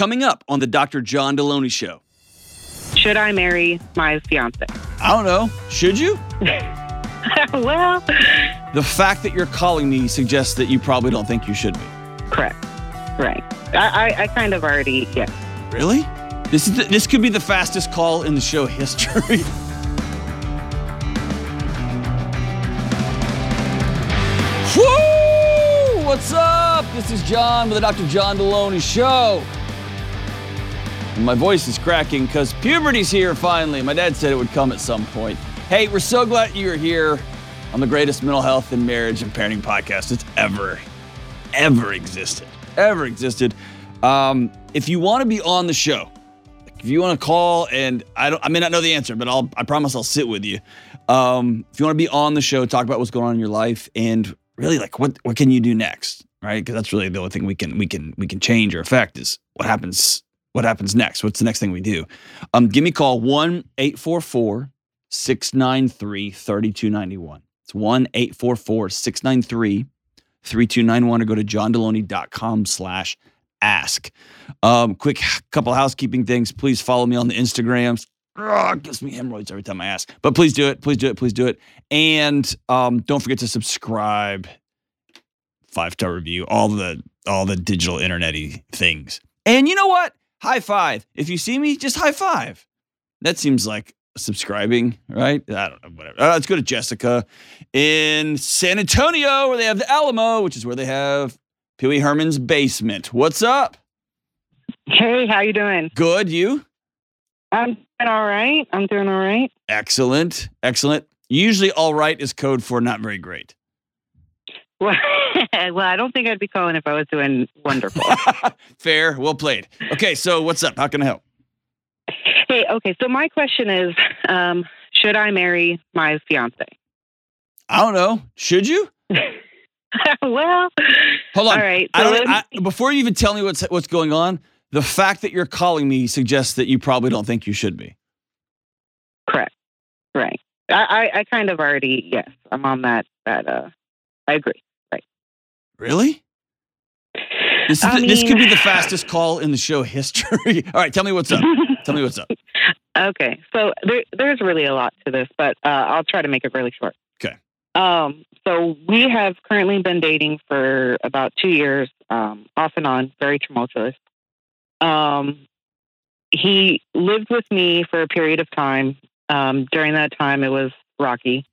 coming up on the Dr. John Delony Show. Should I marry my fiance? I don't know. Should you? well, The fact that you're calling me suggests that you probably don't think you should be. correct. Right. I, I, I kind of already, yeah. Really? This is the, this could be the fastest call in the show history. Woo! What's up? This is John with the Dr. John Delony Show. My voice is cracking because puberty's here finally. My dad said it would come at some point. Hey, we're so glad you're here on the greatest mental health and marriage and parenting podcast that's ever, ever existed. Ever existed. Um, if you want to be on the show, if you want to call and I don't I may not know the answer, but I'll I promise I'll sit with you. Um, if you want to be on the show, talk about what's going on in your life and really like what what can you do next, right? Because that's really the only thing we can we can we can change or affect is what happens what happens next. What's the next thing we do? Um, give me a call 1 844 693 3291. It's 1 844 693 3291 or go to johndelony.com slash ask. Um, quick couple housekeeping things. Please follow me on the Instagrams. Ugh, gives me hemorrhoids every time I ask. But please do it. Please do it. Please do it. And um, don't forget to subscribe, five star review, all the all the digital internety things. And you know what? High five. If you see me, just high five. That seems like subscribing, right? I don't know, whatever. Uh, let's go to Jessica in San Antonio, where they have the Alamo, which is where they have Pee Wee Herman's basement. What's up? Hey, how you doing? Good, you? I'm doing all right. I'm doing all right. Excellent, excellent. Usually, all right is code for not very great. Well, well, I don't think I'd be calling if I was doing wonderful. Fair, well played. Okay, so what's up? How can I help? hey, okay. So my question is, um, should I marry my fiance? I don't know. Should you? well, Hold on. all right. I don't. I, before you even tell me what's what's going on, the fact that you're calling me suggests that you probably don't think you should be. correct. Right. I, I, I kind of already, yes, I'm on that. That uh, I agree. Really? This, the- this could be the fastest call in the show history. All right, tell me what's up. Tell me what's up. Okay, so there, there's really a lot to this, but uh, I'll try to make it really short. Okay. Um, so we have currently been dating for about two years, um, off and on, very tumultuous. Um, he lived with me for a period of time. Um, during that time, it was rocky.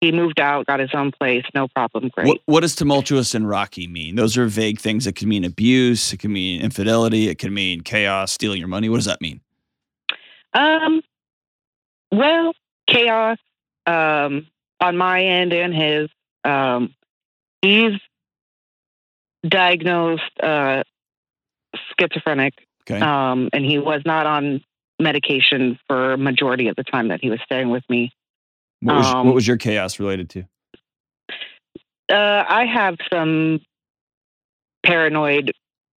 He moved out, got his own place, no problem, great. What, what does tumultuous and rocky mean? Those are vague things. It can mean abuse. It can mean infidelity. It can mean chaos, stealing your money. What does that mean? Um, well, chaos um, on my end and his. Um, he's diagnosed uh, schizophrenic, Okay. um, and he was not on medication for a majority of the time that he was staying with me. What was, um, what was your chaos related to? Uh, I have some paranoid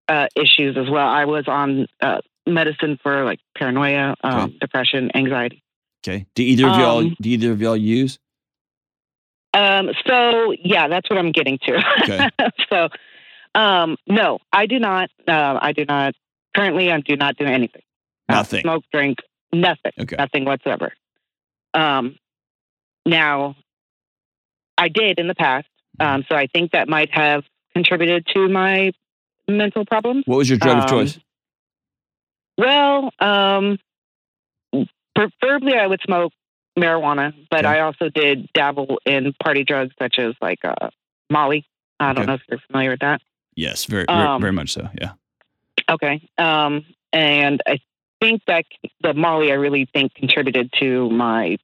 uh, issues as well. I was on uh, medicine for like paranoia, um, Okay. depression, anxiety. Okay. Do either of y'all um, do either of y'all use? Um, so yeah, that's what I'm getting to. Okay. so, um, no, I do not. Uh, I do not. Currently, I do not do anything. Nothing. smoke, drink, nothing. Okay. Nothing whatsoever. Um, now, I did in the past. Um, so I think that might have contributed to my mental problems. What was your drug of um, choice? Well, um, preferably I would smoke marijuana, but Okay. I also did dabble in party drugs such as like uh, Molly. I don't Okay. know if you're familiar with that. Yes, very, very, um, very much so. Yeah. Okay. Um, and I think that the Molly I really think contributed to my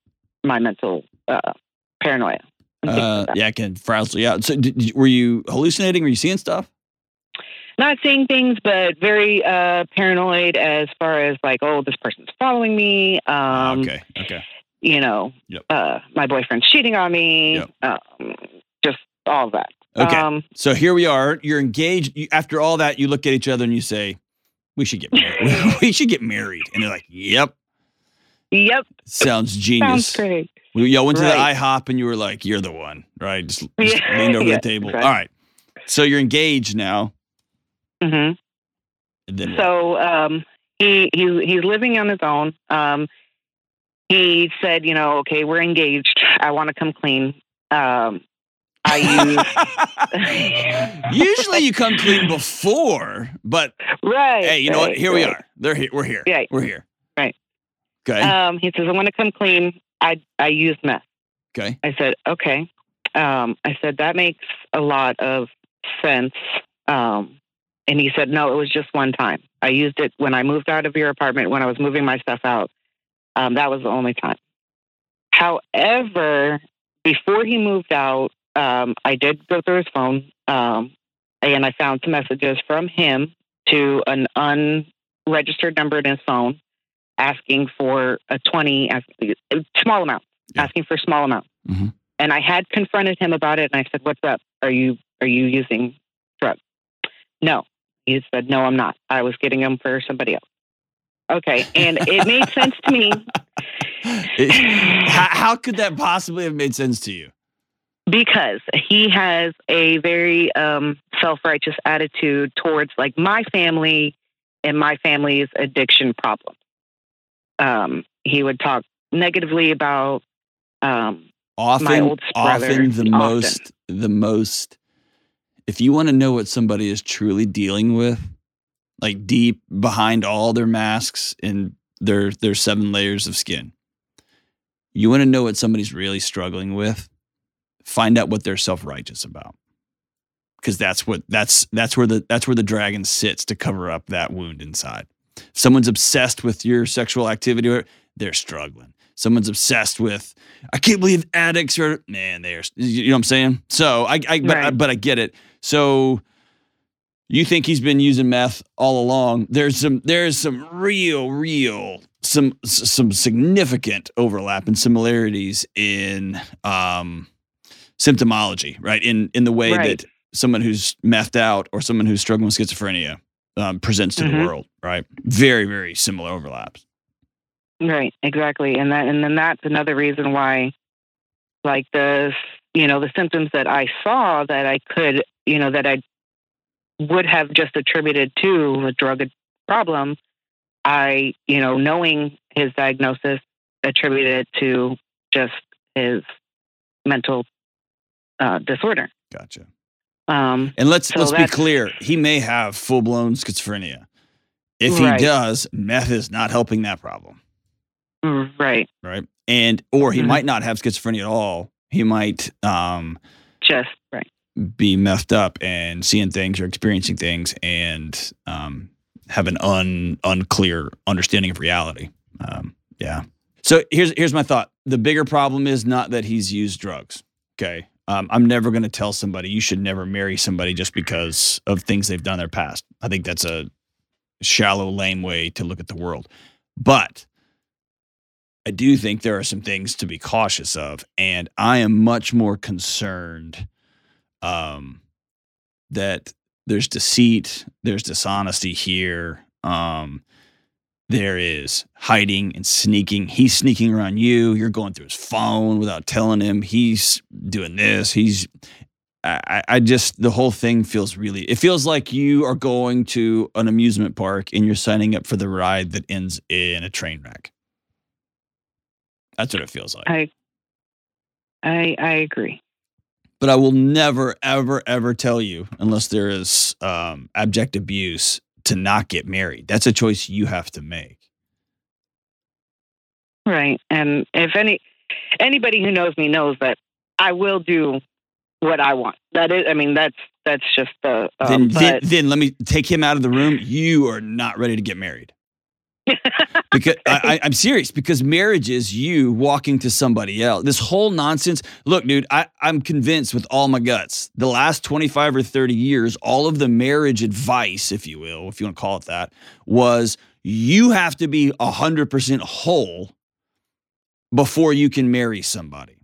my mental uh, paranoia. Uh, like yeah, it can frazzle you out. So, did, were you hallucinating? Were you seeing stuff? Not seeing things, but very uh, paranoid as far as like, oh, this person's following me. Um, okay. Okay. you know, Yep. uh, my boyfriend's cheating on me, Yep. um, just all that. Okay. Um, So here we are. You're engaged. You, after all that, you look at each other and you say, "We should get married. we should get married." And they're like, "Yep, yep, sounds genius." sounds great. Y'all went to Right. the IHOP and you were like, "You're the one," right? Just, just Yeah. leaned over Yeah, the table. right. All right. So you're engaged now. hmm And then? So um, he he's he's living on his own. Um, he said, you know, okay, we're engaged. I want to come clean. Um, I use Usually you come clean before, but right. hey, you know what? right, Here we are. They're here. We're here. Right. We're here. Right. Okay. Um, he says, I want to come clean. I I used meth. okay. I said, okay. Um, I said that makes a lot of sense. Um, and he said, no, it was just one time. I used it when I moved out of your apartment when I was moving my stuff out. Um, that was the only time. However, before he moved out, um, I did go through his phone, um, and I found some messages from him to an unregistered number in his phone, asking for a twenty, a small amount, Yeah. asking for a small amount. Mhm. And I had confronted him about it, and I said, "What's up? Are you are you using drugs?" No, he said, "No, I'm not. I was getting them for somebody else." Okay, and it made sense to me It- how, how could that possibly have made sense to you? because he has a very um, self-righteous attitude towards like my family and my family's addiction problem. Um, he would talk negatively about um, Often, oldest brother, often the often. most, the most. If you want to know what somebody is truly dealing with, like deep behind all their masks and their their seven layers of skin, you want to know what somebody's really struggling with. Find out what they're self righteous about, because that's what that's that's where the that's where the dragon sits to cover up that wound inside. Someone's obsessed with your sexual activity, or they're struggling. Someone's obsessed with, I can't believe addicts are, man, they're, you know what I'm saying? So I, I but, I, but I get it. So you think he's been using meth all along. There's some, there's some real, real, some, some significant overlap and similarities in, um, symptomology, right? In, in the way Right. that someone who's methed out or someone who's struggling with schizophrenia um, presents to the Mhm. world, right? Very, very similar overlaps. Right, exactly. And that and then that's another reason why like the you know, the symptoms that I saw that I could, you know, that I would have just attributed to a drug problem, I, you know, knowing his diagnosis attributed it to just his mental uh, disorder. Gotcha. Um, And let's So let's be clear. He may have full blown schizophrenia. If he Right. does, meth is not helping that problem, right. right? And or he Mhm. might not have schizophrenia at all. He might um, Just right. be messed up and seeing things or experiencing things and um, have an un unclear understanding of reality. Um, yeah. So here's here's my thought. The bigger problem is not that he's used drugs. Okay. Um, I'm never going to tell somebody you should never marry somebody just because of things they've done in their past. I think that's a shallow, lame way to look at the world. But I do think there are some things to be cautious of, and I am much more concerned um, that there's deceit, there's dishonesty here. Um, there is hiding and sneaking. He's sneaking around you. You're going through his phone without telling him. He's doing this. He's. I, I- just the whole thing feels really. It feels like you are going to an amusement park and you're signing up for the ride that ends in a train wreck. That's what it feels like. I I I agree. but I will never, ever, ever tell you unless there is um, abject abuse to not get married. That's a choice you have to make. Right. And if any anybody who knows me knows that I will do what I want. That is I mean that's that's just the um, then, then, then let me take him out of the room. You are not ready to get married. because I, I'm serious. Because marriage is you walking to somebody else. This whole nonsense. Look, dude, I, I'm convinced with all my guts. The last 25 or 30 years, all of the marriage advice, if you will, if you want to call it that, was you have to be 100% whole before you can marry somebody.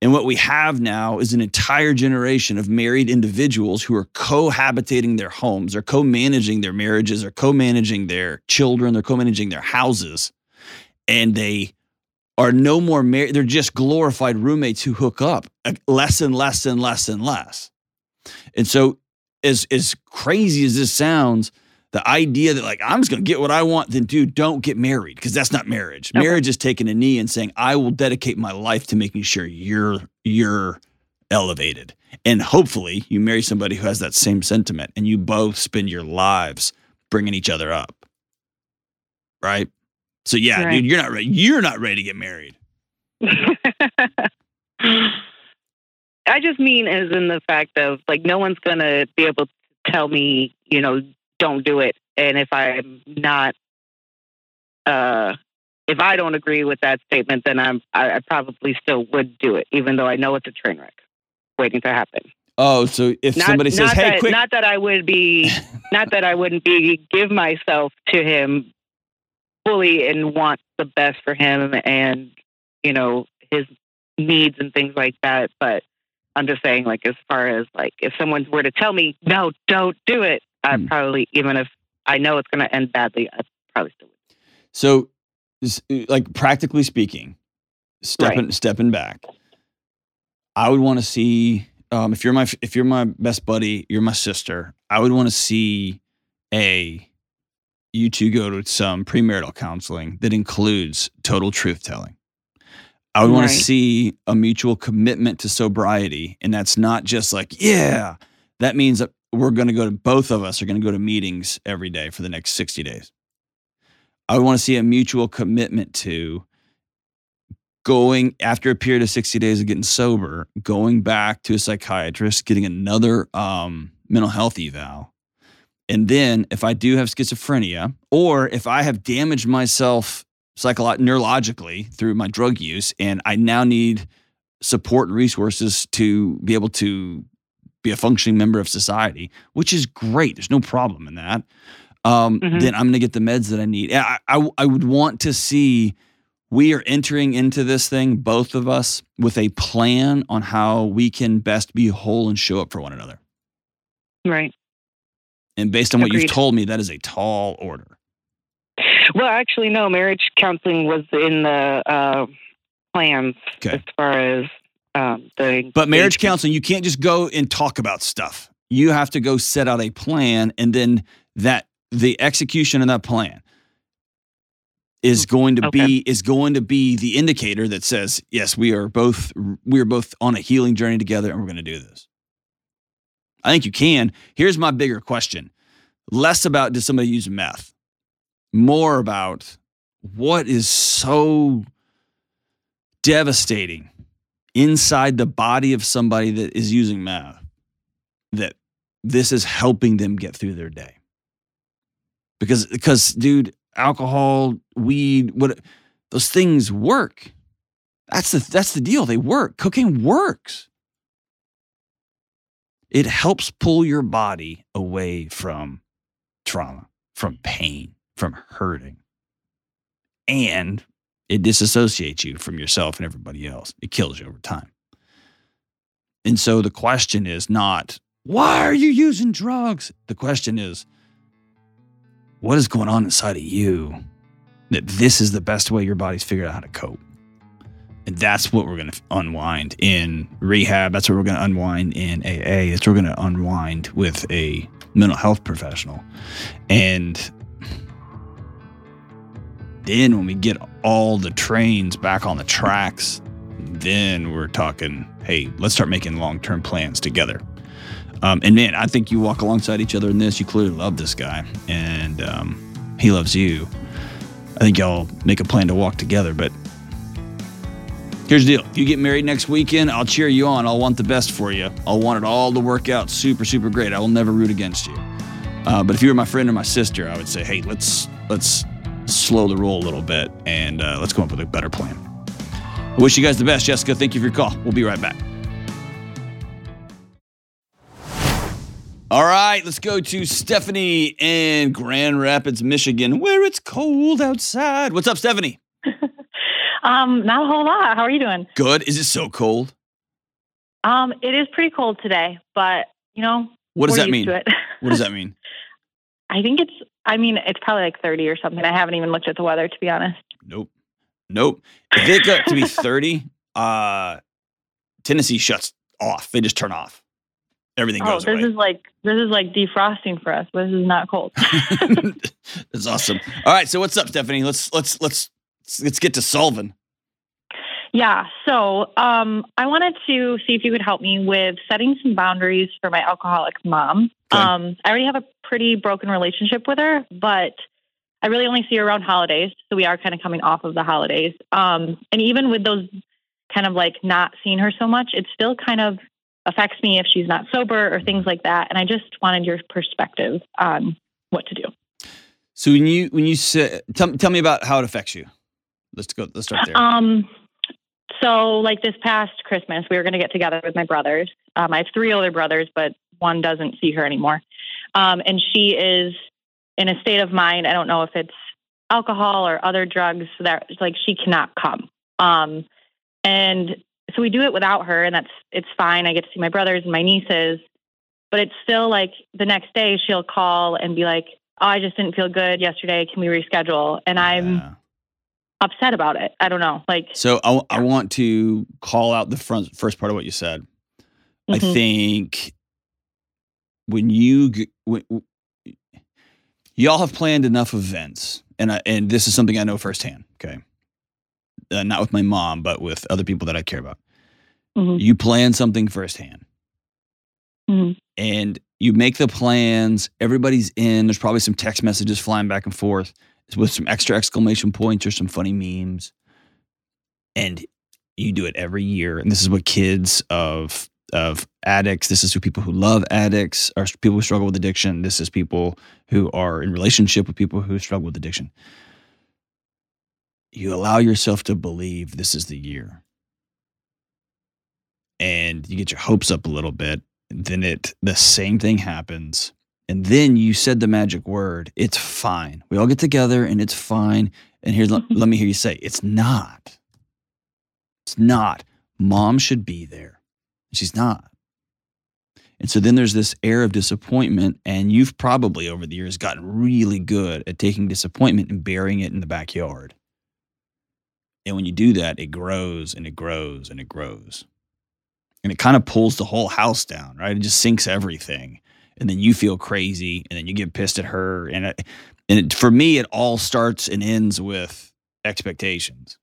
And what we have now is an entire generation of married individuals who are cohabitating their homes, or co-managing their marriages, or co-managing their children, they're co-managing their houses, and they are no more married. They're just glorified roommates who hook up uh, less and less and less and less. And so, as as crazy as this sounds, the idea that like I'm just gonna get what I want, then dude, don't get married because that's not marriage. Okay. Marriage is taking a knee and saying, I will dedicate my life to making sure you're you're elevated. And hopefully you marry somebody who has that same sentiment and you both spend your lives bringing each other up. Right? So yeah, Right. dude, you're not ready. You're not ready to get married. I just mean as in the fact of like no one's gonna be able to tell me, you know, don't do it. And if I'm not uh if I don't agree with that statement, then I'm I, I probably still would do it, even though I know it's a train wreck waiting to happen. Oh, so if Not, somebody says, "Hey, that, quick," not that I would be not that I wouldn't be give myself to him fully and want the best for him and you know his needs and things like that but i'm just saying like as far as like if someone were to tell me no don't do it i Hmm. probably even if i know it's going to end badly i probably still would So, like practically speaking, stepping Right. stepping back, I would want to see um, if you're my if you're my best buddy, you're my sister. I would want to see a you two go to some premarital counseling that includes total truth telling. I would want to see a mutual commitment to sobriety, and that's not just like yeah. That means that we're going to go to both of us are going to go to meetings every day for the next sixty days. I want to see a mutual commitment to going after a period of 60 days of getting sober, going back to a psychiatrist, getting another um, mental health eval. And then if I do have schizophrenia, or if I have damaged myself psycholo- neurologically through my drug use, and I now need support and resources to be able to be a functioning member of society, which is great. There's no problem in that um, Mhm. then I'm going to get the meds that I need. I, I, I would want to see we are entering into this thing, both of us, with a plan on how we can best be whole and show up for one another. right And based on what you've told me, that is a tall order. well actually no marriage counseling was in the uh plans Okay. as far as um the But marriage counseling, you can't just go and talk about stuff. You have to go set out a plan, and then that the execution of that plan is going to Okay. be is going to be the indicator that says yes we are both we are both on a healing journey together and we're going to do this. I think you can. Here's my bigger question. Less about does somebody use meth? More about what is so devastating inside the body of somebody that is using meth that this is helping them get through their day. Because because dude alcohol weed what those things work. That's the that's the deal. They work. Cocaine works. It helps pull your body away from trauma from pain from hurting. And it disassociates you from yourself and everybody else it kills you over time and so the question is not why are you using drugs the question is what is going on inside of you that this is the best way your body's figured out how to cope. And that's what we're going to unwind in rehab. That's what we're going to unwind in AA. That's what we're going to unwind with a mental health professional. And then when we get all the trains back on the tracks, then we're talking, hey, let's start making long term plans together. Um, and man, I think you walk alongside each other in this. You clearly love this guy, and um, he loves you. I think y'all make a plan to walk together. But here's the deal: if you get married next weekend, I'll cheer you on. I'll want the best for you. I'll want it all to work out super, super great. I will never root against you. Uh, but if you were my friend or my sister, I would say, hey, let's let's slow the roll a little bit and uh, let's come up with a better plan. I wish you guys the best, Jessica. Thank you for your call. We'll be right back. All right, let's go to Stephanie in Grand Rapids, Michigan, where it's cold outside. What's up, Stephanie? um, not a whole lot. How are you doing? Good. Is it so cold? Um, it is pretty cold today, but you know, What does we're that used mean? What does that mean? I think it's. I mean, it's probably like thirty or something. I haven't even looked at the weather to be honest. Nope. Nope. If it got to be 30, uh, Tennessee shuts off. They just turn off. everything Oh, goes this away. is like this is like defrosting for us. This is not cold. That's awesome. All right, so what's up, Stephanie? Let's let's let's let's get to solving. Yeah. So um, I wanted to see if you could help me with setting some boundaries for my alcoholic mom. Okay. Um, I already have a pretty broken relationship with her, but I really only see her around holidays. So we are kind of coming off of the holidays. Um, and even with those kind of like not seeing her so much, it still kind of affects me if she's not sober or things like that. And I just wanted your perspective on what to do. So when you when you say tell, tell me about how it affects you. Let's go. Let's start there. Um, so like this past Christmas, we were going to get together with my brothers. Um, I have three older brothers, but one doesn't see her anymore. Um, and she is in a state of mind. I don't know if it's alcohol or other drugs that like she cannot come. Um, and so we do it without her and that's, it's fine. I get to see my brothers and my nieces, but it's still like the next day she'll call and be like, Oh, I just didn't feel good yesterday. Can we reschedule? And I'm Yeah. upset about it. I don't know. Like, So I, I want to call out the front first part of what you said. I mhm. think when you when, y'all have planned enough events, and I, and this is something I know firsthand. Okay, uh, not with my mom, but with other people that I care about. Mhm. You plan something firsthand, Mhm. and you make the plans. Everybody's in. There's probably some text messages flying back and forth with some extra exclamation points or some funny memes, and you do it every year. And this is what kids of of addicts. This is who people who love addicts or people who struggle with addiction. This is people who are in relationship with people who struggle with addiction. You allow yourself to believe this is the year. And you get your hopes up a little bit. Then it the same thing happens. And then you said the magic word. It's fine. We all get together and it's fine. And here's let, let me hear you say, it's not. It's not. Mom should be there. She's not. And so then there's this air of disappointment, and you've probably over the years gotten really good at taking disappointment and burying it in the backyard. And when you do that, it grows and it grows and it grows. And it kind of pulls the whole house down, right? It just sinks everything. And then you feel crazy, and then you get pissed at her. And it, and it, for me, it all starts and ends with expectations.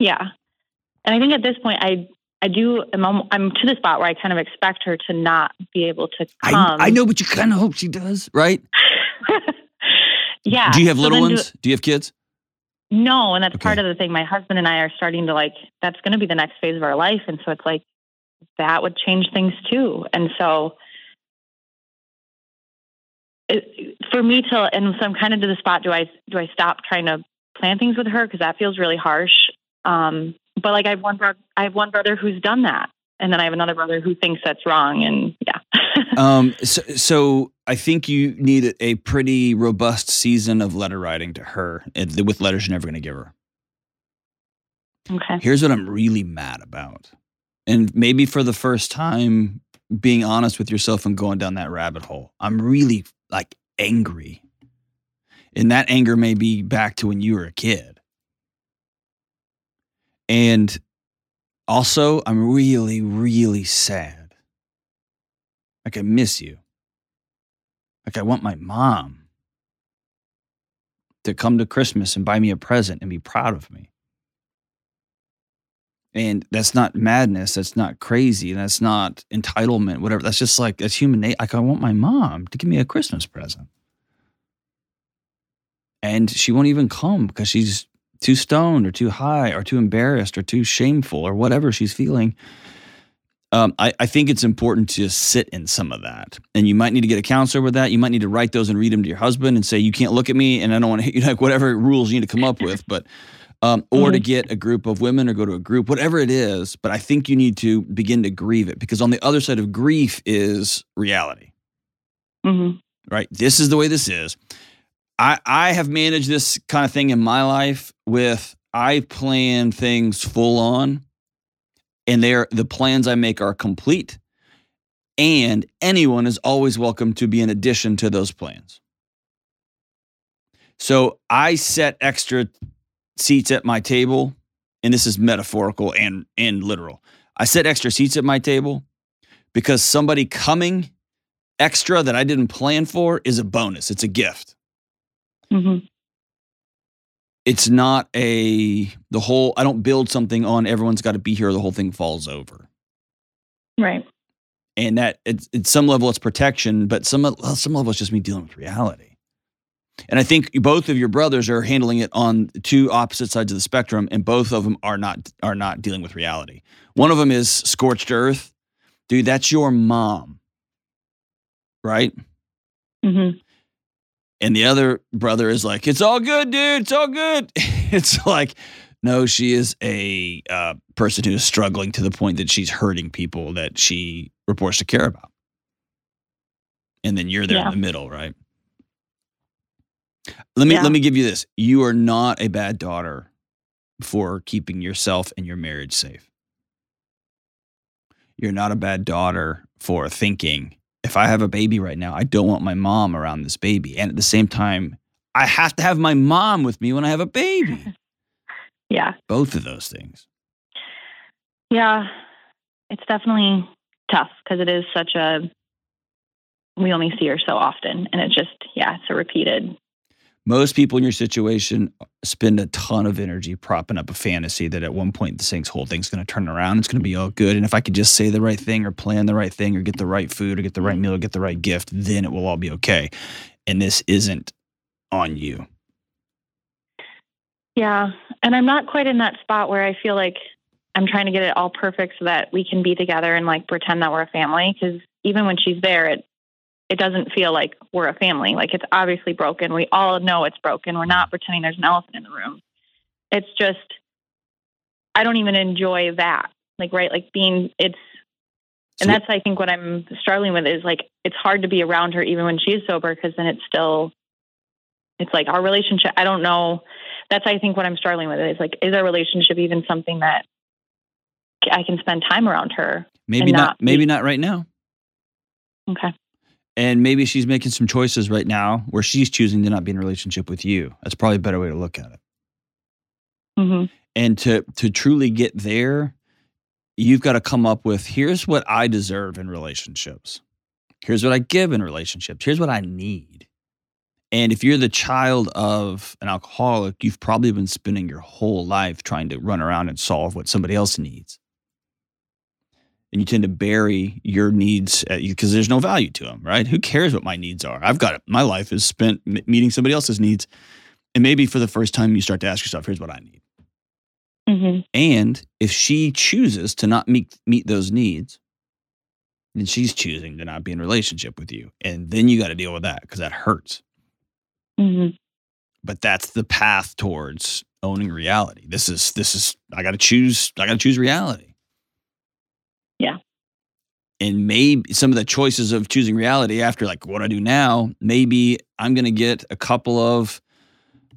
Yeah. And I think at this point, I I do I'm, I'm to the spot where I kind of expect her to not be able to I, come. I know, but you kind of hope she does, right? yeah. Do you have So little then do- ones? Do you have kids? no, and that's part of the thing. My husband and I are starting to like that's going to be the next phase of our life, and so it's like that would change things too. And so it, for me to and so I'm kind of to the spot. Do I do I stop trying to plan things with her because that feels really harsh? Um, but like I have one bro- I have one brother who's done that, and then I have another brother who thinks that's wrong. And yeah, Um, so, so I think you need a- a pretty robust season of letter writing to her with letters you're never going to give her. okay, Here's what I'm really mad about. And maybe for the first time, being honest with yourself and going down that rabbit hole, I'm really like angry. And that anger may be back to when you were a kid. And also, I'm really, really sad. Like, I miss you. Like, I want my mom to come to Christmas and buy me a present and be proud of me. And that's not madness. That's not crazy. That's not entitlement, whatever. That's just like, that's human nature. Like, I want my mom to give me a Christmas present. And she won't even come because she's too stoned or too high or too embarrassed or too shameful or whatever she's feeling. Um, I, I think it's important to sit in some of that. And you might need to get a counselor with that. You might need to write those and read them to your husband and say, you can't look at me and I don't want to hit you, like whatever rules you need to come up with. But, um, or to get a group of women or go to a group, whatever it is. But I think you need to begin to grieve it because on the other side of grief is reality hmm right? This is the way this is. I I have managed this kind of thing in my life with I plan things full on and they're the plans I make are complete and anyone is always welcome to be an addition to those plans. So I set extra seats at my table and this is metaphorical and and literal. I set extra seats at my table because somebody coming extra that I didn't plan for is a bonus. It's a gift. hmm It's not a the whole I don't build something on everyone's got to be here or the whole thing falls over. Right. And that it's at some level it's protection, but some well, some level it's just me dealing with reality. And I think both of your brothers are handling it on two opposite sides of the spectrum, and both of them are not are not dealing with reality. One of them is scorched earth, dude. That's your mom, right? hmm And the other brother is like, "It's all good, dude. It's all good." it's like, no, she is a uh, person who is struggling to the point that she's hurting people that she reports to care about, and then you're there Yeah. in the middle, right? Let me Yeah. let me give you this: you are not a bad daughter for keeping yourself and your marriage safe. You're not a bad daughter for thinking if I have a baby right now, I don't want my mom around this baby. And at the same time, I have to have my mom with me when I have a baby. Yeah. Both of those things. Yeah. It's definitely tough because it is such a, we only see her so often. And it just, yeah, it's a repeated. Most people in your situation spend a ton of energy propping up a fantasy that at one point this thing's whole thing's going to turn around. It's going to be all good. And if I could just say the right thing or plan the right thing or get the right food or get the right meal or get the right gift, then it will all be okay. And this isn't on you. Yeah. And I'm not quite in that spot where I feel like I'm trying to get it all perfect so that we can be together and like pretend that we're a family. Cause even when she's there, it, it doesn't feel like we're a family. Like it's obviously broken. We all know it's broken. We're not pretending there's an elephant in the room. It's just, I don't even enjoy that. Like, right. Like being, it's, and that's, I think, what I'm struggling with is like, it's hard to be around her even when she's sober because then it's still, it's like our relationship. I don't know. That's, I think, what I'm struggling with is like, is our relationship even something that I can spend time around her? maybe not, not maybe not right now. Okay. And maybe she's making some choices right now where she's choosing to not be in a relationship with you. That's probably a better way to look at it. hmm And to to truly get there, you've got to come up with here's what I deserve in relationships. Here's what I give in relationships. Here's what I need. And if you're the child of an alcoholic, you've probably been spending your whole life trying to run around and solve what somebody else needs. And you tend to bury your needs because there's no value to them, right? Who cares what my needs are? I've got it. my life is spent m- meeting somebody else's needs. And maybe for the first time, you start to ask yourself, here's what I need. hmm And if she chooses to not meet meet those needs, then she's choosing to not be in relationship with you. And then you got to deal with that because that hurts. hmm But that's the path towards owning reality. This is this is I got to choose I got to choose reality. And maybe some of the choices of choosing reality after like what I do now, maybe I'm going to get a couple of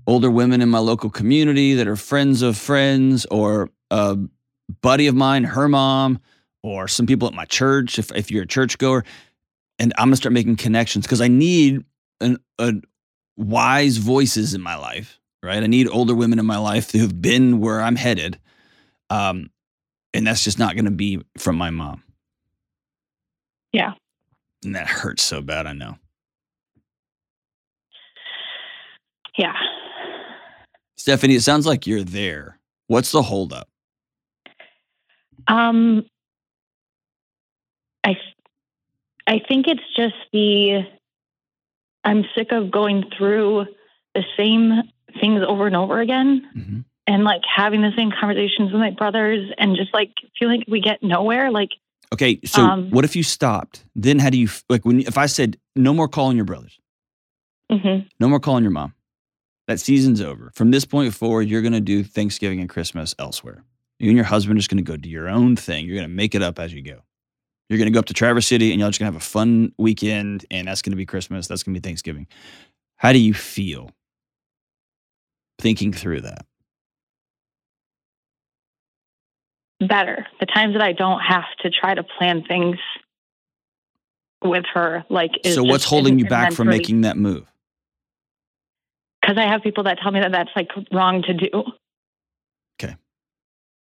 older women in my local community that are friends of friends or a buddy of mine, her mom, or some people at my church if, if you're a churchgoer. And I'm going to start making connections because I need an, a wise voices in my life, right? I need older women in my life who have been where I'm headed. Um, and that's just not going to be from my mom. Yeah. And that hurts so bad, I know. Yeah. Stephanie, it sounds like you're there. What's the holdup? Um, I, I think it's just the. I'm sick of going through the same things over and over again, Mhm. and like having the same conversations with my brothers, and just like feeling like we get nowhere. Like, Okay, so Um, what if you stopped? Then how do you like when if I said no more calling your brothers, mhm. no more calling your mom? That season's over. From this point forward, you're going to do Thanksgiving and Christmas elsewhere. You and your husband are just going to go do your own thing. You're going to make it up as you go. You're going to go up to Traverse City and y'all just going to have a fun weekend, and that's going to be Christmas. That's going to be Thanksgiving. How do you feel thinking through that? Better. The times that I don't have to try to plan things with her, like, is So, what's holding you back from making that move? because I have people that tell me that that's like wrong to do. Okay.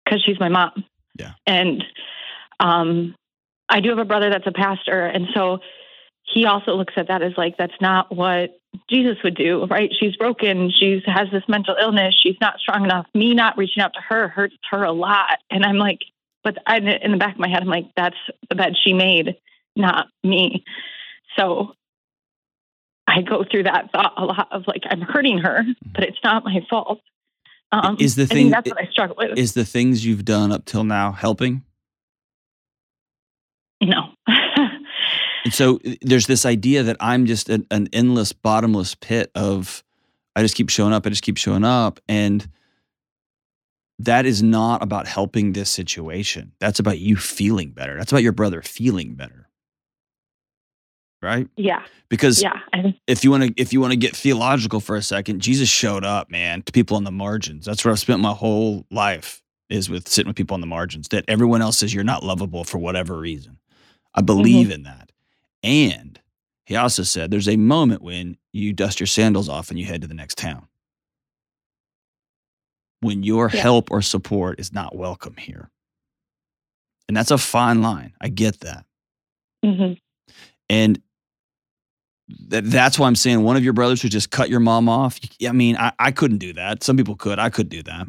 Because she's my mom. Yeah. And um, I do have a brother that's a pastor, and so he also looks at that as like that's not what Jesus would do, right? She's broken. She has this mental illness. She's not strong enough. Me not reaching out to her hurts her a lot. And I'm like, but I, in the back of my head, I'm like, that's the bed she made, not me. So I go through that thought a lot of like, I'm hurting her, but it's not my fault. Um, is the thing that's what I struggle with. is the things you've done up till now helping? no. And so uh, there's this idea that I'm just an, an endless, bottomless pit of I just keep showing up, I just keep showing up. And that is not about helping this situation. That's about you feeling better. That's about your brother feeling better. Right? yeah. Because Yeah. If you want to if you want to get theological for a second, Jesus showed up, man, to people on the margins. That's where I've spent my whole life is with sitting with people on the margins that everyone else says you're not lovable for whatever reason. I believe in that. And he also said there's a moment when you dust your sandals off and you head to the next town. When your Yeah. help or support is not welcome here. And that's a fine line. I get that. mhm. And that, that's why I'm saying one of your brothers who just cut your mom off. I mean, I, I couldn't do that. Some people could. I could do that.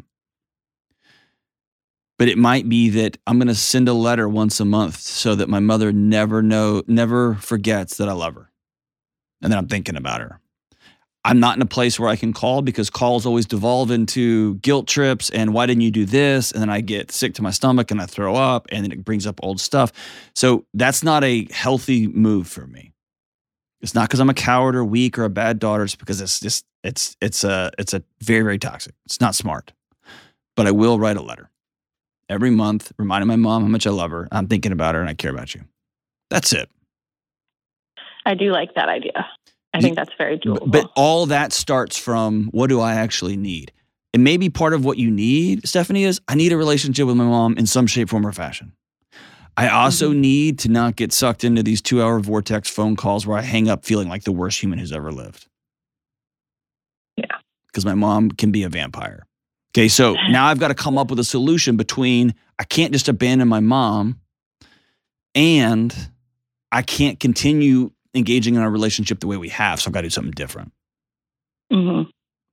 But it might be that I'm going to send a letter once a month so that my mother never know, never forgets that I love her, and that I'm thinking about her. I'm not in a place where I can call because calls always devolve into guilt trips and why didn't you do this? And then I get sick to my stomach and I throw up and then it brings up old stuff. So that's not a healthy move for me. It's not because I'm a coward or weak or a bad daughter. It's because it's just it's it's a it's a very very toxic. It's not smart. But I will write a letter every month, reminding my mom how much I love her. I'm thinking about her and I care about you. That's it. I do like that idea. I think that's very doable. But, all that starts from what do I actually need? And maybe part of what you need, Stephanie, is I need a relationship with my mom in some shape, form, or fashion. I also Mhm. need to not get sucked into these two hour vortex phone calls where I hang up feeling like the worst human who's ever lived. Yeah. Because my mom can be a vampire. Okay, so now I've got to come up with a solution between I can't just abandon my mom and I can't continue engaging in our relationship the way we have. So I've got to do something different. Mhm.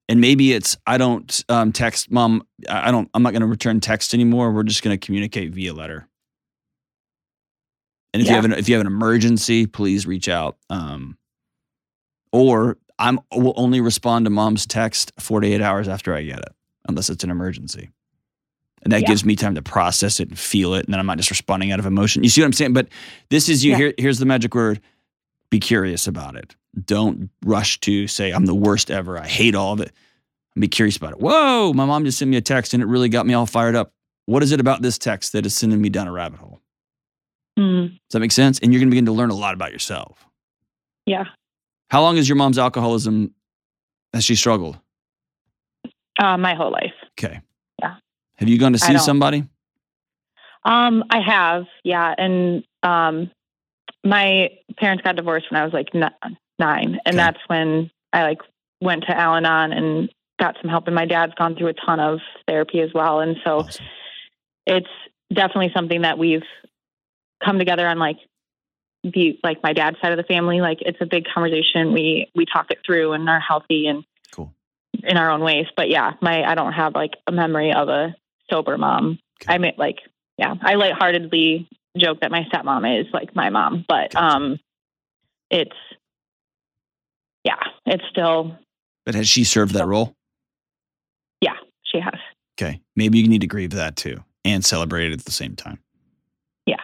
And maybe it's I don't um, text mom. I don't. I'm not going to return text anymore. We're just going to communicate via letter. And if you have an if you have an emergency, please reach out. Um, or I'm will only respond to mom's text 48 hours after I get it, unless it's an emergency. And that Yeah. gives me time to process it and feel it, and then I'm not just responding out of emotion. You see what I'm saying? But this is you. Yeah. Here, here's the magic word: be curious about it. Don't rush to say I'm the worst ever. I hate all of it. Be curious about it. Whoa, my mom just sent me a text and it really got me all fired up. What is it about this text that is sending me down a rabbit hole? Mhm. Does that make sense? And you're going to begin to learn a lot about yourself. Yeah. How long is your mom's alcoholism? Has she struggled? Uh, my whole life. Okay. Yeah. Have you gone to see somebody? Um, I have, yeah, and um, my parents got divorced when I was like n- nine, and Okay. that's when I like went to Al-Anon and got some help. And my dad's gone through a ton of therapy as well, and so Awesome. it's definitely something that we've come together on. Like, be like my dad's side of the family. Like, it's a big conversation. We we talk it through and are healthy and Cool. In our own ways. But yeah, my I don't have like a memory of a sober mom. Okay. I mean, like, yeah, I lightheartedly joke that my stepmom is like my mom, but Gotcha. um, it's yeah, it's still But has she served that role? yeah, she has. Okay. Maybe you need to grieve that too and celebrate it at the same time Yeah,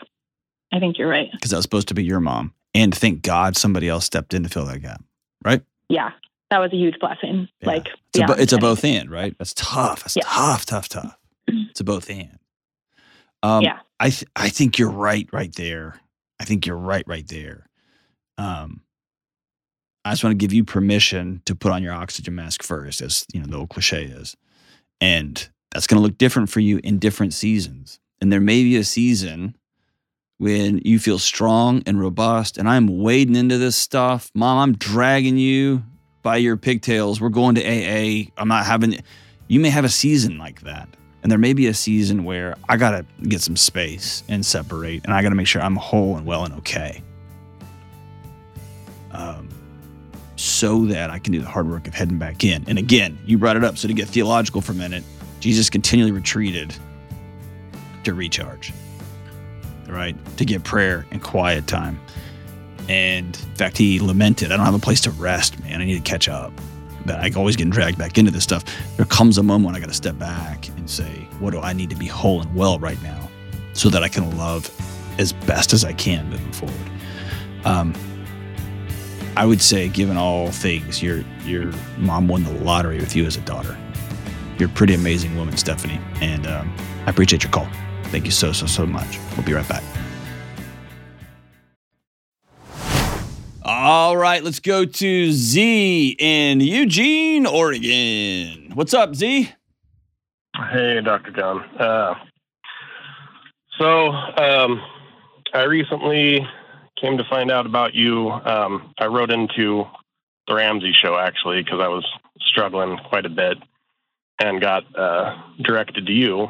I think you're right. because that was supposed to be your mom. And thank God somebody else stepped in to fill that gap. Right? Yeah, that was a huge blessing. Yeah. Like, It's a, it's a both and, right? That's tough. That's Yeah. tough, tough, tough. It's a both and. Um, Yeah. I th- I think you're right, right there. I think you're right, right there. Um, I just want to give you permission to put on your oxygen mask first, as you know the old cliche is, and that's going to look different for you in different seasons. And there may be a season when you feel strong and robust, and I'm wading into this stuff, Mom. I'm dragging you by your pigtails. We're going to AA. I'm not having. You may have a season like that, and there may be a season where I got to get some space and separate, and I got to make sure I'm whole and well and okay. Um, so that I can do the hard work of heading back in. And again, you brought it up. So to get theological for a minute, Jesus continually retreated to recharge, right? To get prayer and quiet time. And in fact, he lamented, I don't have a place to rest, man. I need to catch up. That I always get dragged back into this stuff. There comes a moment when I got to step back and say, what do I need to be whole and well right now so that I can love as best as I can moving forward? Um, I would say, given all things, your your mom won the lottery with you as a daughter. You're a pretty amazing woman, Stephanie, and um, I appreciate your call. Thank you so so so much. We'll be right back. All right, let's go to Z in Eugene, Oregon. What's up, Z? Hey, Dr. John. Uh, so, um, I recently came to find out about you. Um, I wrote into the Ramsey show actually because I was struggling quite a bit and got uh, directed to you.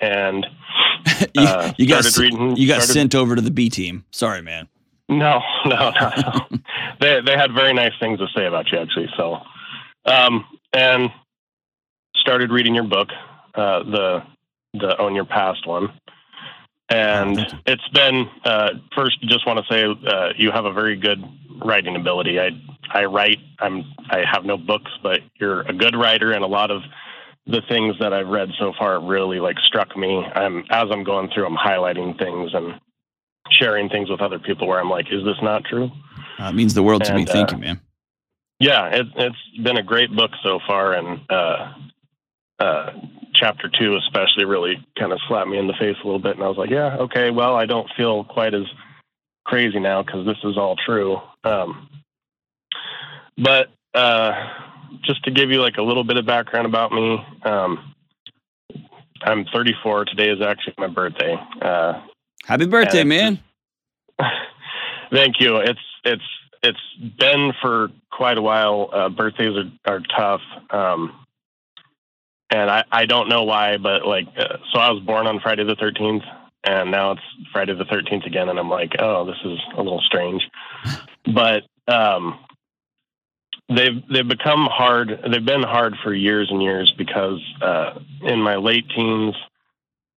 And uh, you, you got reading, you got started, sent over to the B team. Sorry, man. No, no, no. no. they they had very nice things to say about you actually. So, um, and started reading your book, uh, the the Own Your Past one, and it's been uh, first. Just want to say uh, you have a very good writing ability. I I write. I'm I have no books, but you're a good writer, and a lot of the things that I've read so far really like struck me. I'm as I'm going through, I'm highlighting things and sharing things with other people where I'm like, is this not true? Uh, it means the world to and, me. Thank uh, you, man. Yeah, it, it's been a great book so far, and uh, uh, chapter two especially really kind of slapped me in the face a little bit, and I was like, yeah, okay, well, I don't feel quite as crazy now because this is all true. Um, but uh, just to give you like a little bit of background about me, um, I'm 34. Today is actually my birthday. Uh, Happy birthday, man! Thank you. It's it's it's been for quite a while. Uh, birthdays are are tough, um, and I I don't know why, but like uh, so I was born on Friday the 13th, and now it's Friday the 13th again, and I'm like, oh, this is a little strange, but um, they've they've become hard. They've been hard for years and years because uh, in my late teens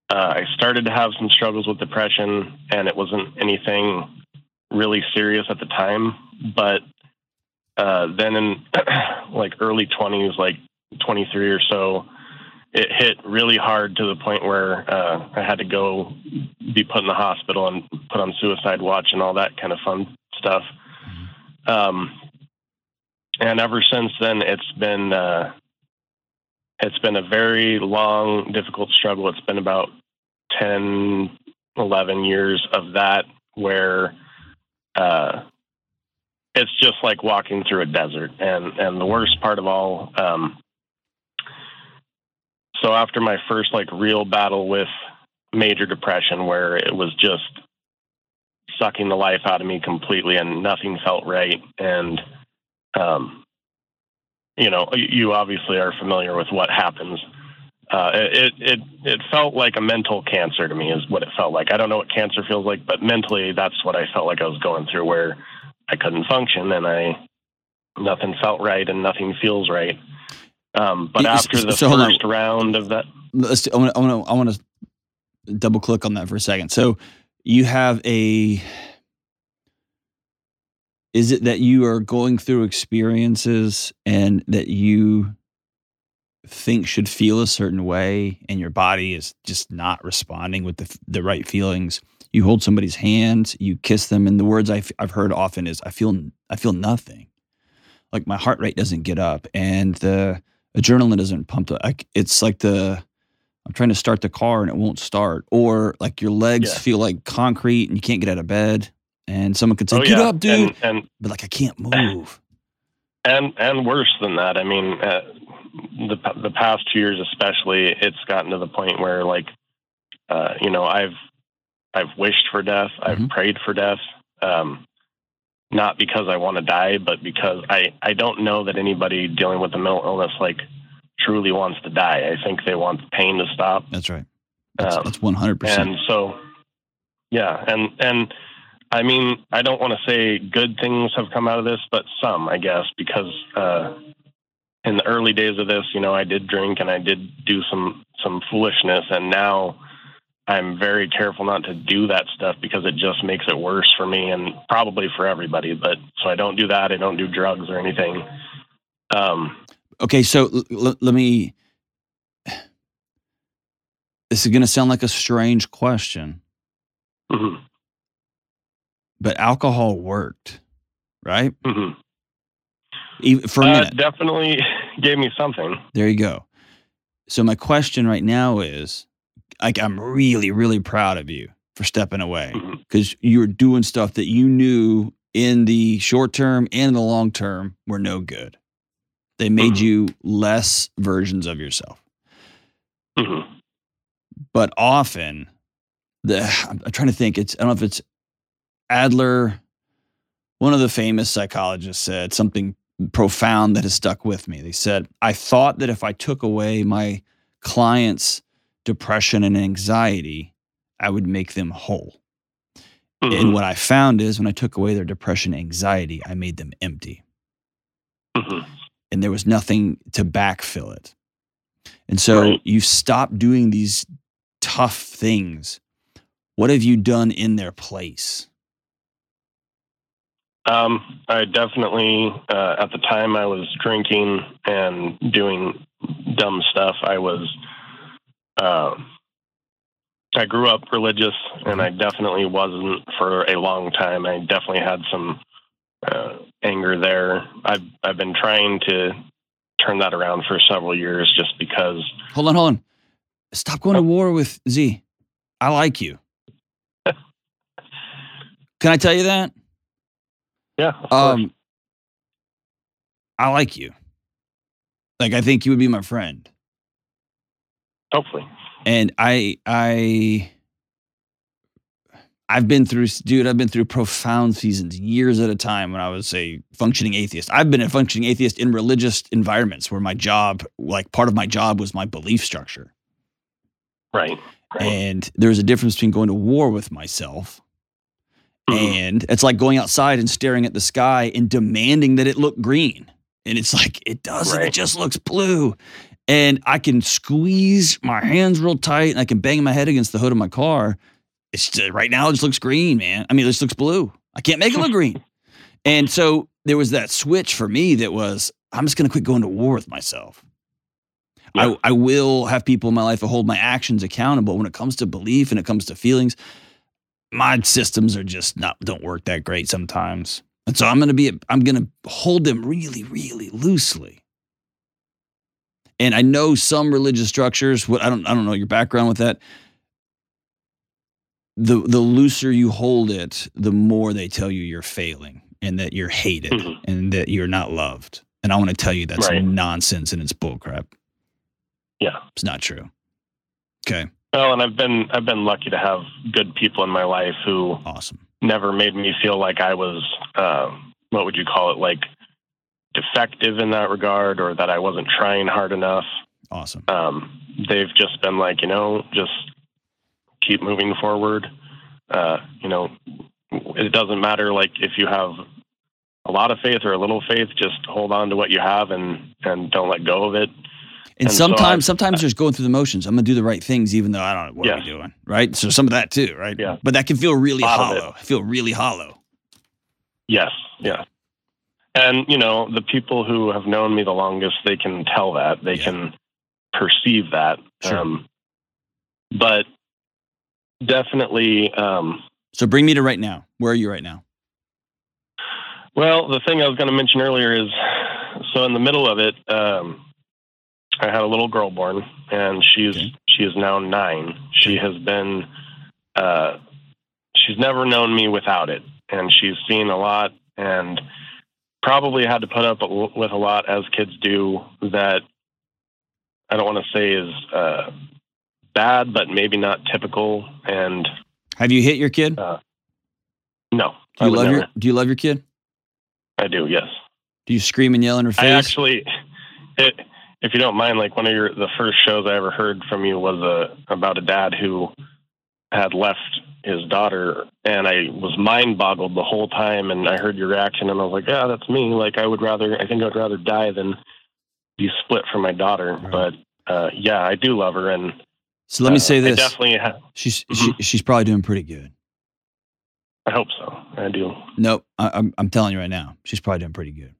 uh, I started to have some struggles with depression, and it wasn't anything really serious at the time. But uh, then in like early 20s, like 23 or so, it hit really hard to the point where uh, I had to go be put in the hospital and put on suicide watch and all that kind of fun stuff. Um, and ever since then, it's been uh, it's been a very long, difficult struggle. It's been about 10, 11 years of that where uh, it's just like walking through a desert. And, and the worst part of all, um, so after my first like real battle with major depression, where it was just sucking the life out of me completely and nothing felt right. And, um, you know, you obviously are familiar with what happens uh, it it it felt like a mental cancer to me is what it felt like. I don't know what cancer feels like, but mentally that's what I felt like I was going through, where I couldn't function and I nothing felt right and nothing feels right. Um, but after the so first round of that, let's. To. I want to. I want to double click on that for a second. So you have a. Is it that you are going through experiences and that you think should feel a certain way and your body is just not responding with the, the right feelings? You hold somebody's hand you kiss them and the words I've, I've heard often is i feel i feel nothing. Like my heart rate doesn't get up and the adrenaline doesn't pump like it's like the i'm trying to start the car and it won't start. Or like your legs yeah. feel like concrete and you can't get out of bed and someone could say oh, get yeah. up dude and, and, but like i can't move and and worse than that i mean uh, the the past two years especially, it's gotten to the point where like, uh, you know, I've I've wished for death, mm-hmm. I've prayed for death, um, not because I want to die, but because I I don't know that anybody dealing with a mental illness like truly wants to die. I think they want the pain to stop. That's right. Um, that's 100%. And so, yeah, and and I mean, I don't want to say good things have come out of this, but some, I guess, because uh, in the early days of this, you know, I did drink and I did do some some foolishness, and now I'm very careful not to do that stuff because it just makes it worse for me and probably for everybody. But so I don't do that. I don't do drugs or anything. Um, Okay, so l- l- let me. This is going to sound like a strange question, mhm, but alcohol worked, right? mhm. Even for Uh, definitely gave me something. There you go. So my question right now is, like, I'm really, really proud of you for stepping away because you were doing stuff that you knew in the short term and in the long term were no good. They made Mhm. you less versions of yourself. Mhm. but often the I'm trying to think it's I don't know if it's Adler one of the famous psychologists said something profound that has stuck with me. They said, "I thought that if I took away my clients' depression and anxiety, I would make them whole." And Mhm. what I found is when I took away their depression and anxiety, I made them empty Mhm. and there was nothing to backfill it. And so Right. you stop doing these tough things. What have you done in their place? Um, I definitely, uh, at the time I was drinking and doing dumb stuff, I was, uh, I grew up religious and I definitely wasn't for a long time. I definitely had some, uh, anger there. I've, I've been trying to turn that around for several years just because, Hold on, hold on. Stop going to war with Z. I like you. Can I tell you that? Yeah. Um, I like you. Like I think you would be my friend. hopefully. and I I I've been through dude, I've been through profound seasons, years at a time when I was a functioning atheist. I've been a functioning atheist in religious environments where my job, like part of my job was my belief structure. Right. right. And there's a difference between going to war with myself. Mm-hmm. and it's like going outside and staring at the sky and demanding that it look green. And it's like, it doesn't, it just looks blue. And I can squeeze my hands real tight and I can bang my head against the hood of my car. It's just, right now, it just looks green, man. I mean, it just looks blue. I can't make it look green. And so there was that switch for me that was, I'm just going to quit going to war with myself. Yeah. I, I will have people in my life that hold my actions accountable when it comes to belief and it comes to feelings my systems are just not don't work that great sometimes. And so I'm going to be I'm going to hold them really really loosely. And I know some religious structures, what I don't I don't know your background with that. The the looser you hold it, the more they tell you you're failing and that you're hated Mhm. and that you're not loved. And I want to tell you that's Right. nonsense and it's bullcrap. Yeah. It's not true. Okay. Well, and I've been, I've been lucky to have good people in my life who, Awesome. never made me feel like I was, uh, what would you call it, like defective in that regard, or that I wasn't trying hard enough. Awesome. Um, they've just been like, you know, just keep moving forward. Uh, you know, it doesn't matter like if you have a lot of faith or a little faith, just hold on to what you have and and don't let go of it. And, And so sometimes, I've- sometimes there's going through the motions. I'm gonna do the right things, even though I don't know what Yes. I'm doing. Right. So some of that too. Right. Yeah. But that can feel really Lot of it. hollow. Feel really hollow. Yes, yeah. And you know, the people who have known me the longest, they can tell that. They Yeah. can perceive that. Sure. Um, but definitely, um, So bring me to right now. Where are you right now? well, the thing I was going to mention earlier is so in the middle of it, um, I had a little girl born, and she's Okay. she is now nine. She has been, uh, she's never known me without it, and she's seen a lot, and probably had to put up with a lot as kids do. That I don't want to say is uh, bad, but maybe not typical. And Have you hit your kid? no, do you love never. your Do you love your kid? I do, yes. Do you scream and yell in her face? I actually, it if you don't mind, like one of your the first shows I ever heard from you was a about a dad who had left his daughter, and I was mind boggled the whole time. And I heard your reaction, and I was like, "Yeah, that's me. Like I would rather, I think I'd rather die than be split from my daughter." Right. But uh, yeah, I do love her, and So let me uh, say I this: definitely, ha- she's Mhm. she, she's probably doing pretty good. I hope so. I do. Nope, I, I'm I'm telling you right now, she's probably doing pretty good.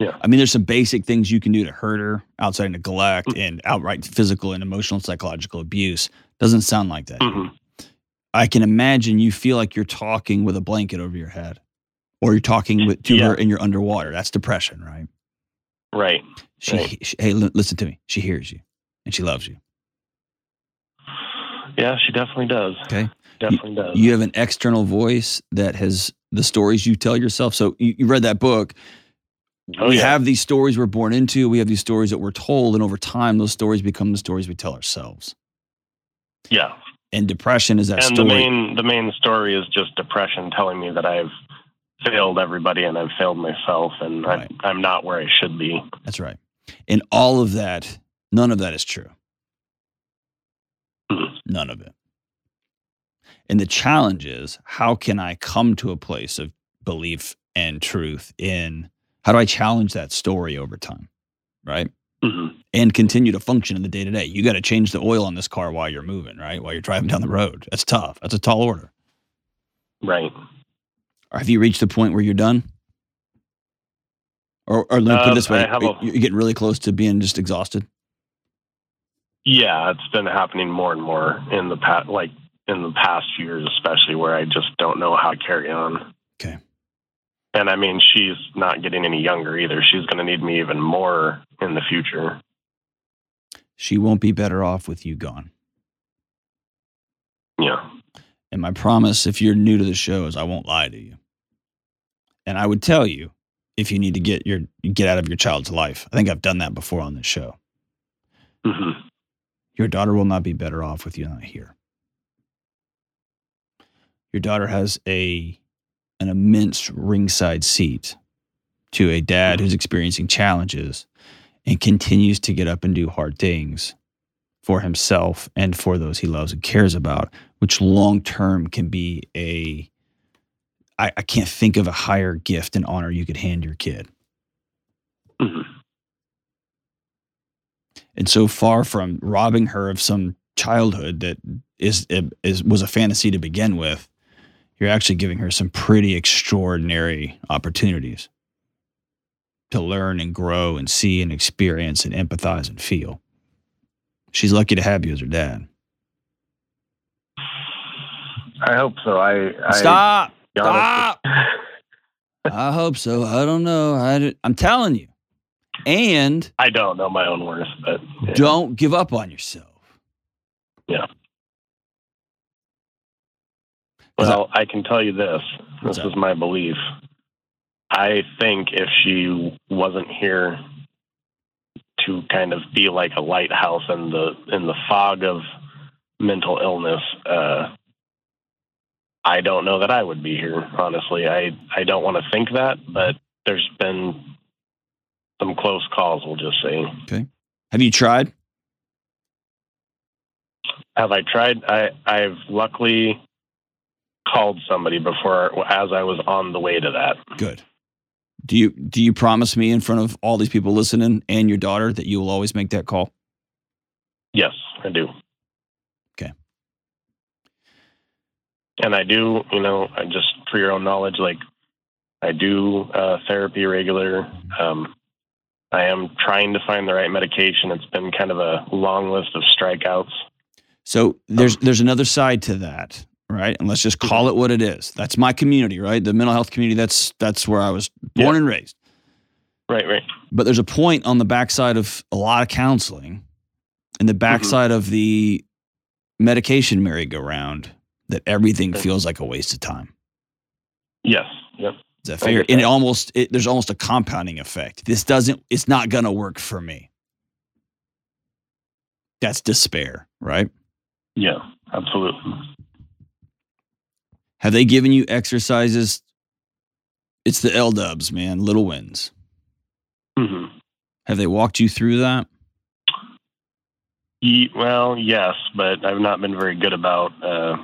Yeah. I mean, there's some basic things you can do to hurt her outside of neglect Mm. and outright physical and emotional and psychological abuse. Doesn't sound like that. hmm I can imagine you feel like you're talking with a blanket over your head, or you're talking with, to Yeah. her and you're underwater. That's depression, right? Right. She, Right. she hey, li- listen to me. She hears you and she loves you. Yeah, she definitely does. Okay. Definitely does. You have an external voice that has the stories you tell yourself. So you, you read that book. Oh, we yeah. have these stories we're born into. We have these stories that we're told, and over time, those stories become the stories we tell ourselves. yeah. And depression is that and story. the main the main story is just depression telling me that I've failed everybody and I've failed myself and Right. I, I'm not where I should be. That's right. And all of that, none of that is true. Mhm. None of it. And the challenge is how can I come to a place of belief and truth in how do I challenge that story over time? Right. hmm And continue to function in the day to day. You got to change the oil on this car while you're moving, right? While you're driving down the road. That's tough. That's a tall order. Right. Or have you reached the point where you're done? Or, or let me put it Uh, this way a- you're getting really close to being just exhausted. Yeah, it's been happening more and more in the past, like in the past years, especially where I just don't know how to carry on. Okay. And I mean, she's not getting any younger either. She's going to need me even more in the future. She won't be better off with you gone. Yeah. And my promise, if you're new to the show, is I won't lie to you. And I would tell you if you need to get your get out of your child's life. I think I've done that before on this show. hmm Your daughter will not be better off with you not here. Your daughter has a an immense ringside seat to a dad who's experiencing challenges and continues to get up and do hard things for himself and for those he loves and cares about, which long term can be a I, I can't think of a higher gift and honor you could hand your kid. hmm and so far from robbing her of some childhood that is is was a fantasy to begin with you're actually giving her some pretty extraordinary opportunities to learn and grow and see and experience and empathize and feel. She's lucky to have you as her dad. I hope so. I, I stop! stop! I hope so. I don't know. I, i'm telling you. And I don't know my own worth, but yeah. don't give up on yourself Well, I can tell you this. What's This is my belief. I think if she wasn't here to kind of be like a lighthouse in the in the fog of mental illness, uh, I don't know that I would be here. Honestly, I I don't want to think that, but there's been some close calls. We'll just say. Okay. Have you tried Have I tried? I I've luckily called somebody before as I was on the way to that. Good. Do you do you promise me in front of all these people listening and your daughter that you will always make that call? Yes, I do. Okay. And I do, you know, I just for your own knowledge, like I do uh, therapy regular. Um, I am trying to find the right medication. It's been kind of a long list of strikeouts. So there's there's another side to that, right? And let's just call it what it is. That's my community, right? The mental health community. That's that's where I was born Yeah. and raised. Right, right. But there's a point on the backside of a lot of counseling, and the backside of the medication merry-go-round that everything feels like a waste of time. Yes. Yep. Is that fair? And it almost it, there's almost a compounding effect. This doesn't. It's not gonna work for me. That's despair, right? Yeah. Absolutely. Have they given you exercises? It's the L dubs, man. Little wins. hmm Have they walked you through that? Ye- Well, yes, but I've not been very good about uh,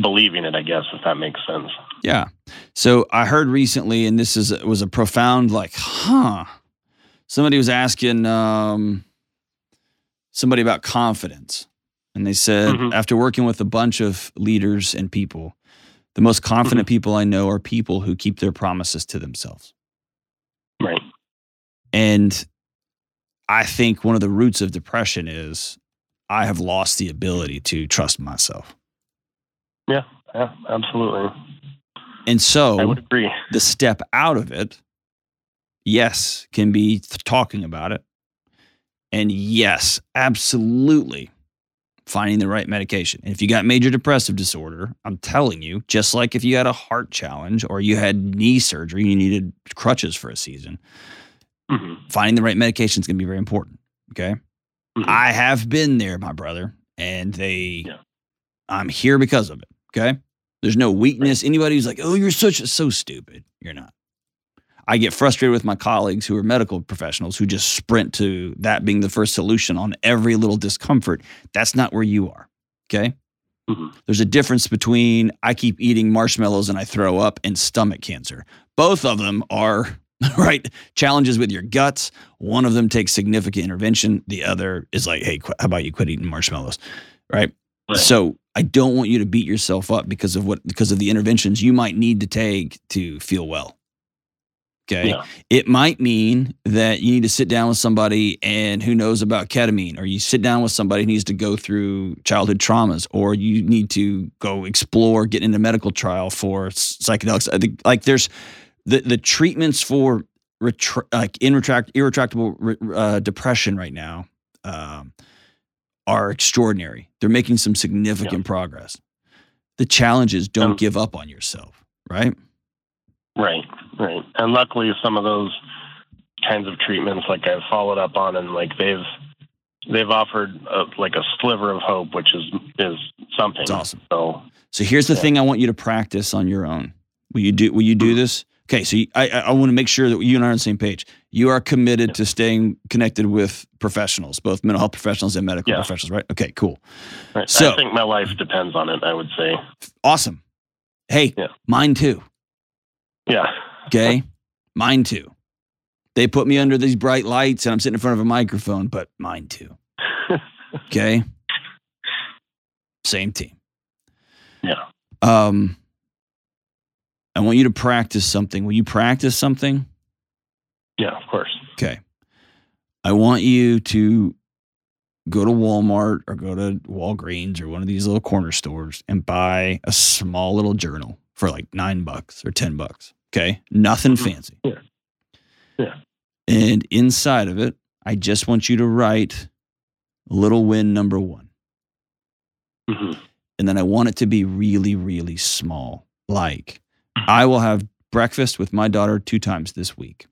believing it. I guess if that makes sense. Yeah. So I heard recently, and this is was a profound like, huh? Somebody was asking um, somebody about confidence, and they said Mhm. after working with a bunch of leaders and people, the most confident mm-hmm. people I know are people who keep their promises to themselves. Right. And I think one of the roots of depression is I have lost the ability to trust myself. Yeah, yeah. Absolutely. And so I would agree. the step out of it, yes, can be th- talking about it. And yes, absolutely finding the right medication. And if you got major depressive disorder, I'm telling you, just like if you had a heart challenge or you had knee surgery, you needed crutches for a season, hmm finding the right medication is going to be very important. Okay. Mhm. I have been there, my brother, and they, Yeah. I'm here because of it. Okay. There's no weakness. Anybody who's like, oh, you're such so stupid. You're not. I get frustrated with my colleagues who are medical professionals who just sprint to that being the first solution on every little discomfort. That's not where you are. Okay. Mhm. There's a difference between I keep eating marshmallows and I throw up and stomach cancer. Both of them are right challenges with your guts. One of them takes significant intervention. The other is like, hey, qu- how about you quit eating marshmallows? Right. Right. So I don't want you to beat yourself up because of what because of the interventions you might need to take to feel well. Okay. Yeah. It might mean that you need to sit down with somebody and who knows about ketamine, or you sit down with somebody who needs to go through childhood traumas, or you need to go explore, get into medical trial for psychedelics. I think like there's the the treatments for retra- like inretract irretractable re- uh, depression right now um, are extraordinary. They're making some significant progress. The challenge is don't Um, give up on yourself, right? Right, right. And luckily, some of those kinds of treatments, like I've followed up on, and like they've they've offered a, like a sliver of hope, which is is something. It's awesome. So So here's the Yeah. thing I want you to practice on your own. Will you do will you do mm-hmm. this? Okay, so you, I I want to make sure that you and I are on the same page. You are committed Yeah. to staying connected with professionals, both mental health professionals and medical Yeah. professionals, right? Okay, cool. right. So- I think my life depends on it. I would say. Awesome. Hey, mine too. Yeah. Okay? mine too. They put me under these bright lights and I'm sitting in front of a microphone, but mine too. Okay? Same team. Yeah. Um I want you to practice something. Will you practice something? Yeah. Of course. Okay. I want you to go to Walmart or go to Walgreens or one of these little corner stores and buy a small little journal for like nine bucks or 10 bucks. Okay. Nothing Mhm. fancy. Yeah. Yeah. And inside of it, I just want you to write little win number one. Mm-hmm. And then I want it to be really, really small. Like, I will have breakfast with my daughter two times this week.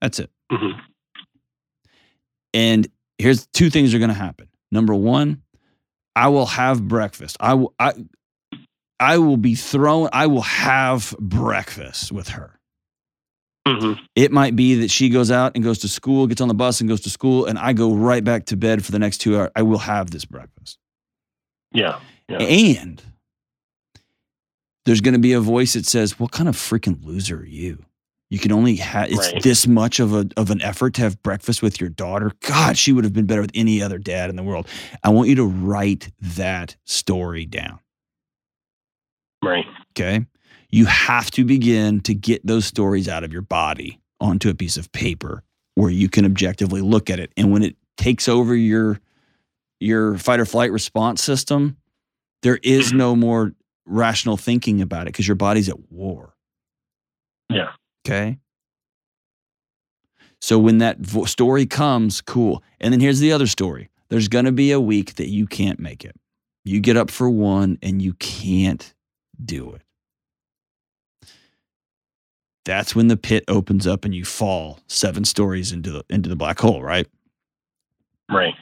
That's it. Mm-hmm. And here's two things are going to happen. Number one, I will have breakfast. I will I I will be thrown. I will have breakfast with her. hmm It might be that she goes out and goes to school, gets on the bus and goes to school, and I go right back to bed for the next two hours. I will have this breakfast. Yeah. Yeah. And there's going to be a voice that says, "What kind of freaking loser are you? You can only have it's Right. this much of a of an effort to have breakfast with your daughter. God, she would have been better with any other dad in the world." I want you to write that story down. Right. Okay? You have to begin to get those stories out of your body onto a piece of paper where you can objectively look at it. And when it takes over your your fight or flight response system, there is no more rational thinking about it because your body's at war. Yeah. Okay? So when that vo- story comes, cool. And then here's the other story. There's going to be a week that you can't make it. You get up for one and you can't do it. That's when the pit opens up and you fall seven stories into the into the black hole, right? Right.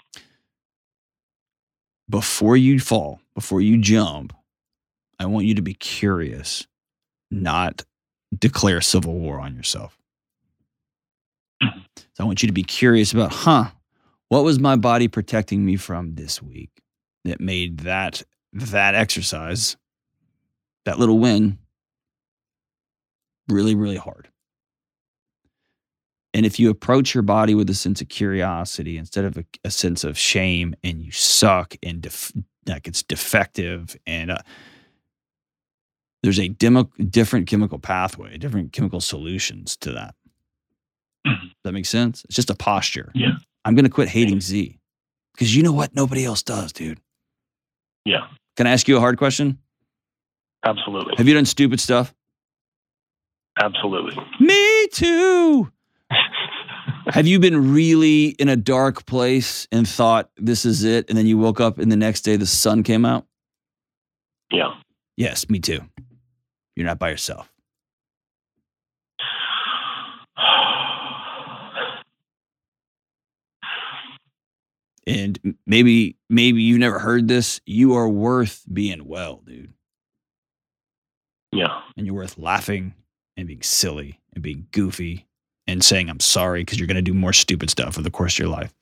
Before you fall, before you jump, I want you to be curious, not declare civil war on yourself. So I want you to be curious about, huh, what was my body protecting me from this week that made that that exercise, that little win, really, really hard. And if you approach your body with a sense of curiosity instead of a, a sense of shame and you suck and def, like it's defective and uh, there's a demo, different chemical pathway, different chemical solutions to that. Does that make sense? It's just a posture. Yeah. I'm going to quit hating Z because you know what? Nobody else does, dude. Yeah. Can I ask you a hard question? Absolutely. Have you done stupid stuff? Absolutely. Me too. Have you been really in a dark place and thought this is it? And then you woke up and the next day the sun came out? Yeah. Yes, me too. You're not by yourself. And maybe maybe you've never heard this. You are worth being well, dude. Yeah. And you're worth laughing and being silly and being goofy and saying I'm sorry because you're going to do more stupid stuff over the course of your life.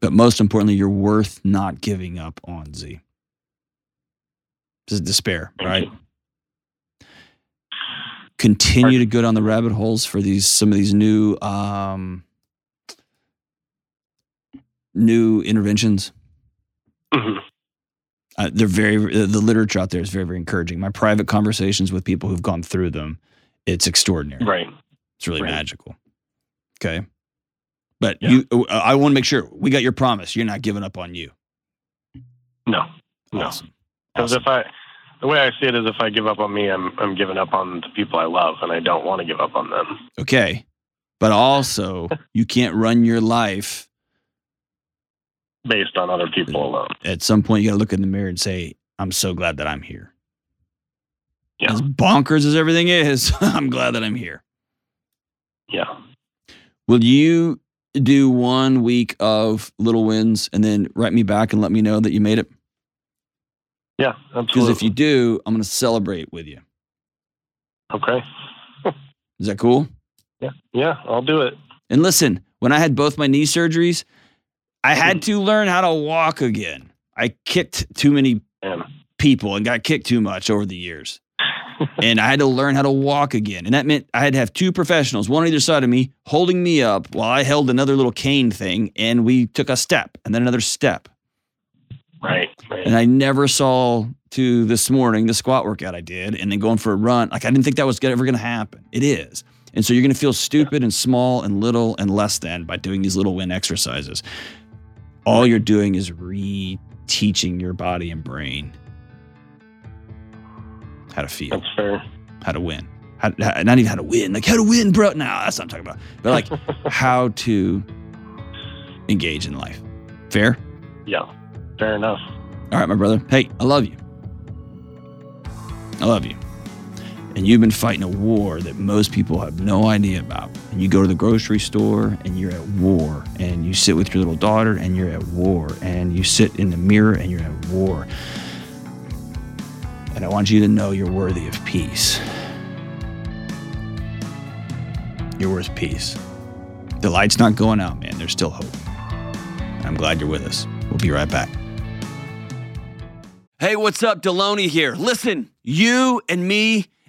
But most importantly, you're worth not giving up on Z. This is despair, Thank right? you. Continue to go down the rabbit holes for these some of these new um new interventions. Mhm. Uh, they're very the literature out there is very very encouraging. My private conversations with people who've gone through them, it's extraordinary. Right. It's really Right. magical. Okay. But Yeah. you, uh, I want to make sure we got your promise. You're not giving up on you. No. No. Awesome. Because Awesome. if I, the way I see it is, if I give up on me, I'm I'm giving up on the people I love, and I don't want to give up on them. Okay. But also, you can't run your life. Based on other people alone. At some point, you got to look in the mirror and say, I'm so glad that I'm here. Yeah. As bonkers as everything is, I'm glad that I'm here. Yeah. Will you do one week of little wins and then write me back and let me know that you made it? Yeah. absolutely. Because if you do, I'm going to celebrate with you. okay. Is that cool? Yeah. Yeah. I'll do it. And listen, when I had both my knee surgeries, I had hmm. to learn how to walk again. I kicked too many people and got kicked too much over the years. and I had to learn how to walk again. And that meant I had to have two professionals, one on either side of me, holding me up while I held another little cane thing. And we took a step and then another step. Right. Right. And I never saw to this morning the squat workout I did and then going for a run. Like I didn't think that was ever going to happen. It is. And so you're going to feel stupid and small and little and less than by doing these little win exercises. All you're doing is re-teaching your body and brain how to feel, That's fair. how to win. How, how- not even how to win, like how to win, bro. No, that's not what I'm talking about. But like how to engage in life. Fair? yeah. Fair enough. All right, my brother. Hey, I love you. I love you. And you've been fighting a war that most people have no idea about. And you go to the grocery store and you're at war. And you sit with your little daughter and you're at war. And you sit in the mirror and you're at war. And I want you to know you're worthy of peace. You're worth peace. The light's not going out, man. There's still hope. I'm glad you're with us. We'll be right back. Hey, what's up? Delony here. Listen, you and me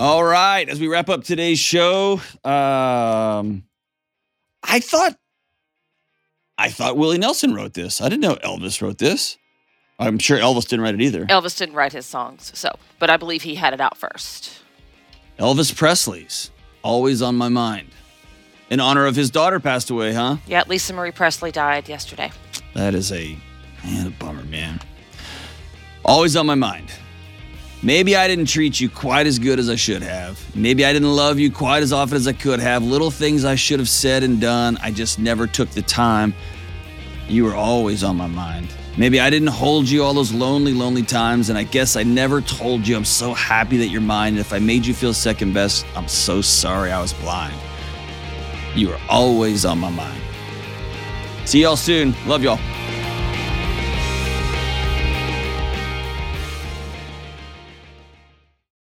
All right, as we wrap up today's show, um, I thought I thought Willie Nelson wrote this. I didn't know Elvis wrote this. I'm sure Elvis didn't write it either. Elvis didn't write his songs, so but I believe he had it out first. Elvis Presley's always on my mind. In honor of his daughter passed away, huh? Yeah, Lisa Marie Presley died yesterday. That is a man, a bummer, man. Always on my mind. Maybe I didn't treat you quite as good as I should have. Maybe I didn't love you quite as often as I could have. Little things I should have said and done. I just never took the time You were always on my mind. Maybe I didn't hold you all those lonely, lonely times, and I guess I never told you I'm so happy that you're mine. And if I made you feel second best, I'm so sorry I was blind. You were always on my mind. See y'all soon. Love y'all.